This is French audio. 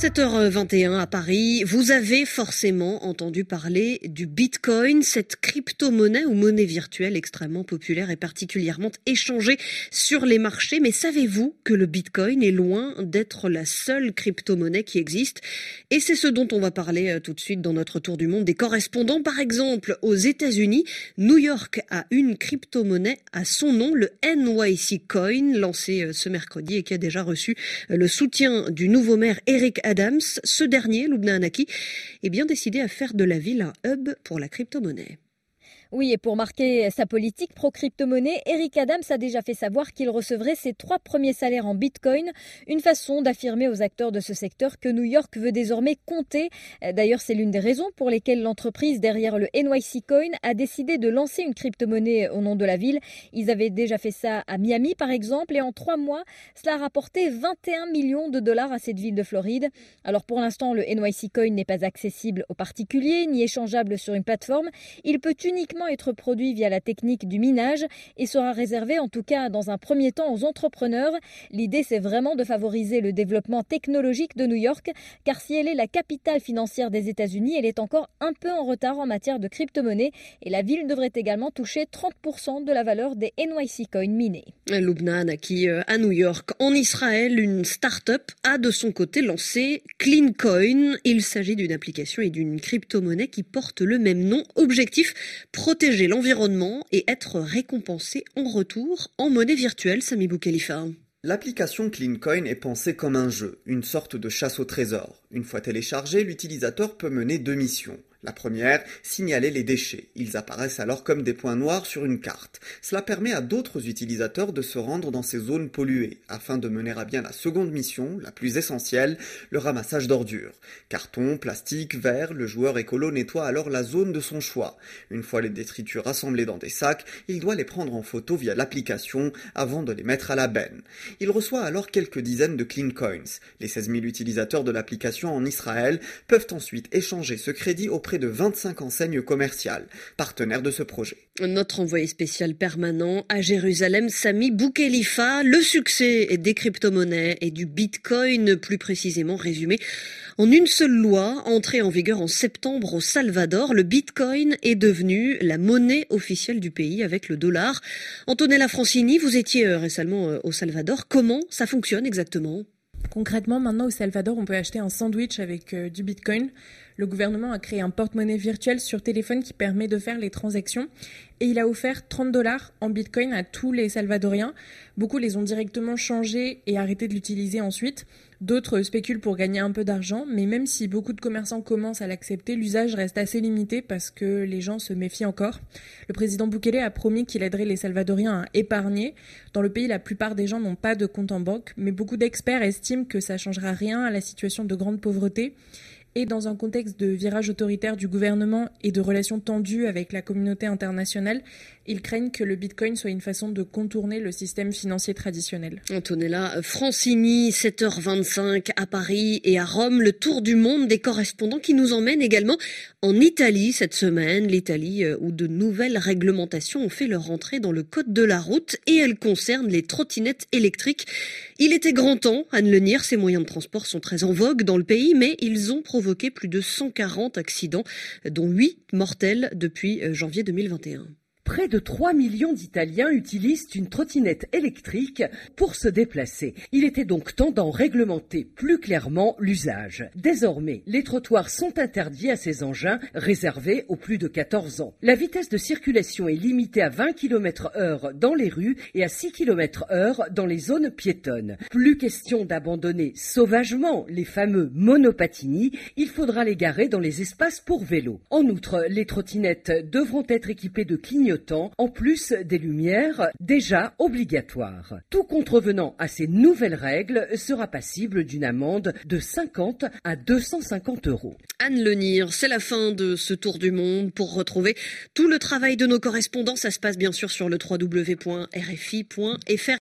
7h21 à Paris, vous avez forcément entendu parler du Bitcoin, cette crypto-monnaie ou monnaie virtuelle extrêmement populaire et particulièrement échangée sur les marchés. Mais savez-vous que le Bitcoin est loin d'être la seule crypto-monnaie qui existe? Et c'est ce dont on va parler euh, tout de suite dans notre tour du monde des correspondants. Par exemple, aux États-Unis, New York a une crypto-monnaie à son nom, le NYC Coin, lancé euh, ce mercredi et qui a déjà reçu euh, le soutien du nouveau maire Eric Adams, ce dernier, Lubna Anaki, est bien décidé à faire de la ville un hub pour la crypto-monnaie. Oui, et pour marquer sa politique pro-crypto-monnaie, Eric Adams a déjà fait savoir qu'il recevrait ses trois premiers salaires en bitcoin, une façon d'affirmer aux acteurs de ce secteur que New York veut désormais compter. D'ailleurs, c'est l'une des raisons pour lesquelles l'entreprise derrière le NYC Coin a décidé de lancer une crypto-monnaie au nom de la ville. Ils avaient déjà fait ça à Miami, par exemple, et en trois mois, cela a rapporté 21 millions de dollars à cette ville de Floride. Alors pour l'instant, le NYC Coin n'est pas accessible aux particuliers ni échangeable sur une plateforme. Il peut uniquement être produit via la technique du minage et sera réservé en tout cas dans un premier temps aux entrepreneurs. L'idée c'est vraiment de favoriser le développement technologique de New York car si elle est la capitale financière des États-Unis, elle est encore un peu en retard en matière de crypto-monnaie et la ville devrait également toucher 30% de la valeur des NYC coins minés. Lubnan, qui euh, à New York, en Israël, une start-up a de son côté lancé CleanCoin. Il s'agit d'une application et d'une crypto-monnaie qui porte le même nom. Objectif, protéger l'environnement et être récompensé en retour en monnaie virtuelle, Sami Boukhalifa. L'application CleanCoin est pensée comme un jeu, une sorte de chasse au trésor. Une fois téléchargé, l'utilisateur peut mener deux missions. La première, signaler les déchets. Ils apparaissent alors comme des points noirs sur une carte. Cela permet à d'autres utilisateurs de se rendre dans ces zones polluées, afin de mener à bien la seconde mission, la plus essentielle, le ramassage d'ordures. Carton, plastique, verre, le joueur écolo nettoie alors la zone de son choix. Une fois les détritus rassemblés dans des sacs, il doit les prendre en photo via l'application avant de les mettre à la benne. Il reçoit alors quelques dizaines de clean coins. Les 16 000 utilisateurs de l'application en Israël peuvent ensuite échanger ce crédit auprès de 25 enseignes commerciales, partenaires de ce projet. Notre envoyé spécial permanent à Jérusalem, Sami Boukhelifa, le succès des crypto-monnaies et du bitcoin plus précisément résumé en une seule loi, entrée en vigueur en septembre au Salvador, le bitcoin est devenu la monnaie officielle du pays avec le dollar. Antonella Francini, vous étiez euh, récemment euh, au Salvador. Comment ça fonctionne exactement? Concrètement, maintenant au Salvador, on peut acheter un sandwich avec euh, du Bitcoin. Le gouvernement a créé un porte-monnaie virtuel sur téléphone qui permet de faire les transactions et il a offert 30 dollars en Bitcoin à tous les Salvadoriens. Beaucoup les ont directement changés et arrêté de l'utiliser ensuite. D'autres spéculent pour gagner un peu d'argent, mais même si beaucoup de commerçants commencent à l'accepter, l'usage reste assez limité parce que les gens se méfient encore. Le président Bukele a promis qu'il aiderait les Salvadoriens à épargner. Dans le pays, la plupart des gens n'ont pas de compte en banque, mais beaucoup d'experts estiment que ça changera rien à la situation de grande pauvreté et dans un contexte de virage autoritaire du gouvernement et de relations tendues avec la communauté internationale, ils craignent que le Bitcoin soit une façon de contourner le système financier traditionnel. Antonella Francini, 7h25 à Paris et à Rome, le tour du monde des correspondants qui nous emmène également en Italie cette semaine. L'Italie euh, où de nouvelles réglementations ont fait leur entrée dans le code de la route et elles concernent les trottinettes électriques. Il était grand temps, Anne Lenir, ces moyens de transport sont très en vogue dans le pays, mais ils ont provoqué plus de 140 accidents, dont 8 mortels depuis euh, janvier 2021. Près de 3 millions d'Italiens utilisent une trottinette électrique pour se déplacer. Il était donc temps d'en réglementer plus clairement l'usage. Désormais, les trottoirs sont interdits à ces engins réservés aux plus de 14 ans. La vitesse de circulation est limitée à 20 km heure dans les rues et à 6 km heure dans les zones piétonnes. Plus question d'abandonner sauvagement les fameux monopatini, il faudra les garer dans les espaces pour vélos. En outre, les trottinettes devront être équipées de clignotants en plus des lumières déjà obligatoires. Tout contrevenant à ces nouvelles règles sera passible d'une amende de 50 à 250 euros. Anne Lenir, c'est la fin de ce tour du monde. Pour retrouver tout le travail de nos correspondants, ça se passe bien sûr sur le www.rfi.fr.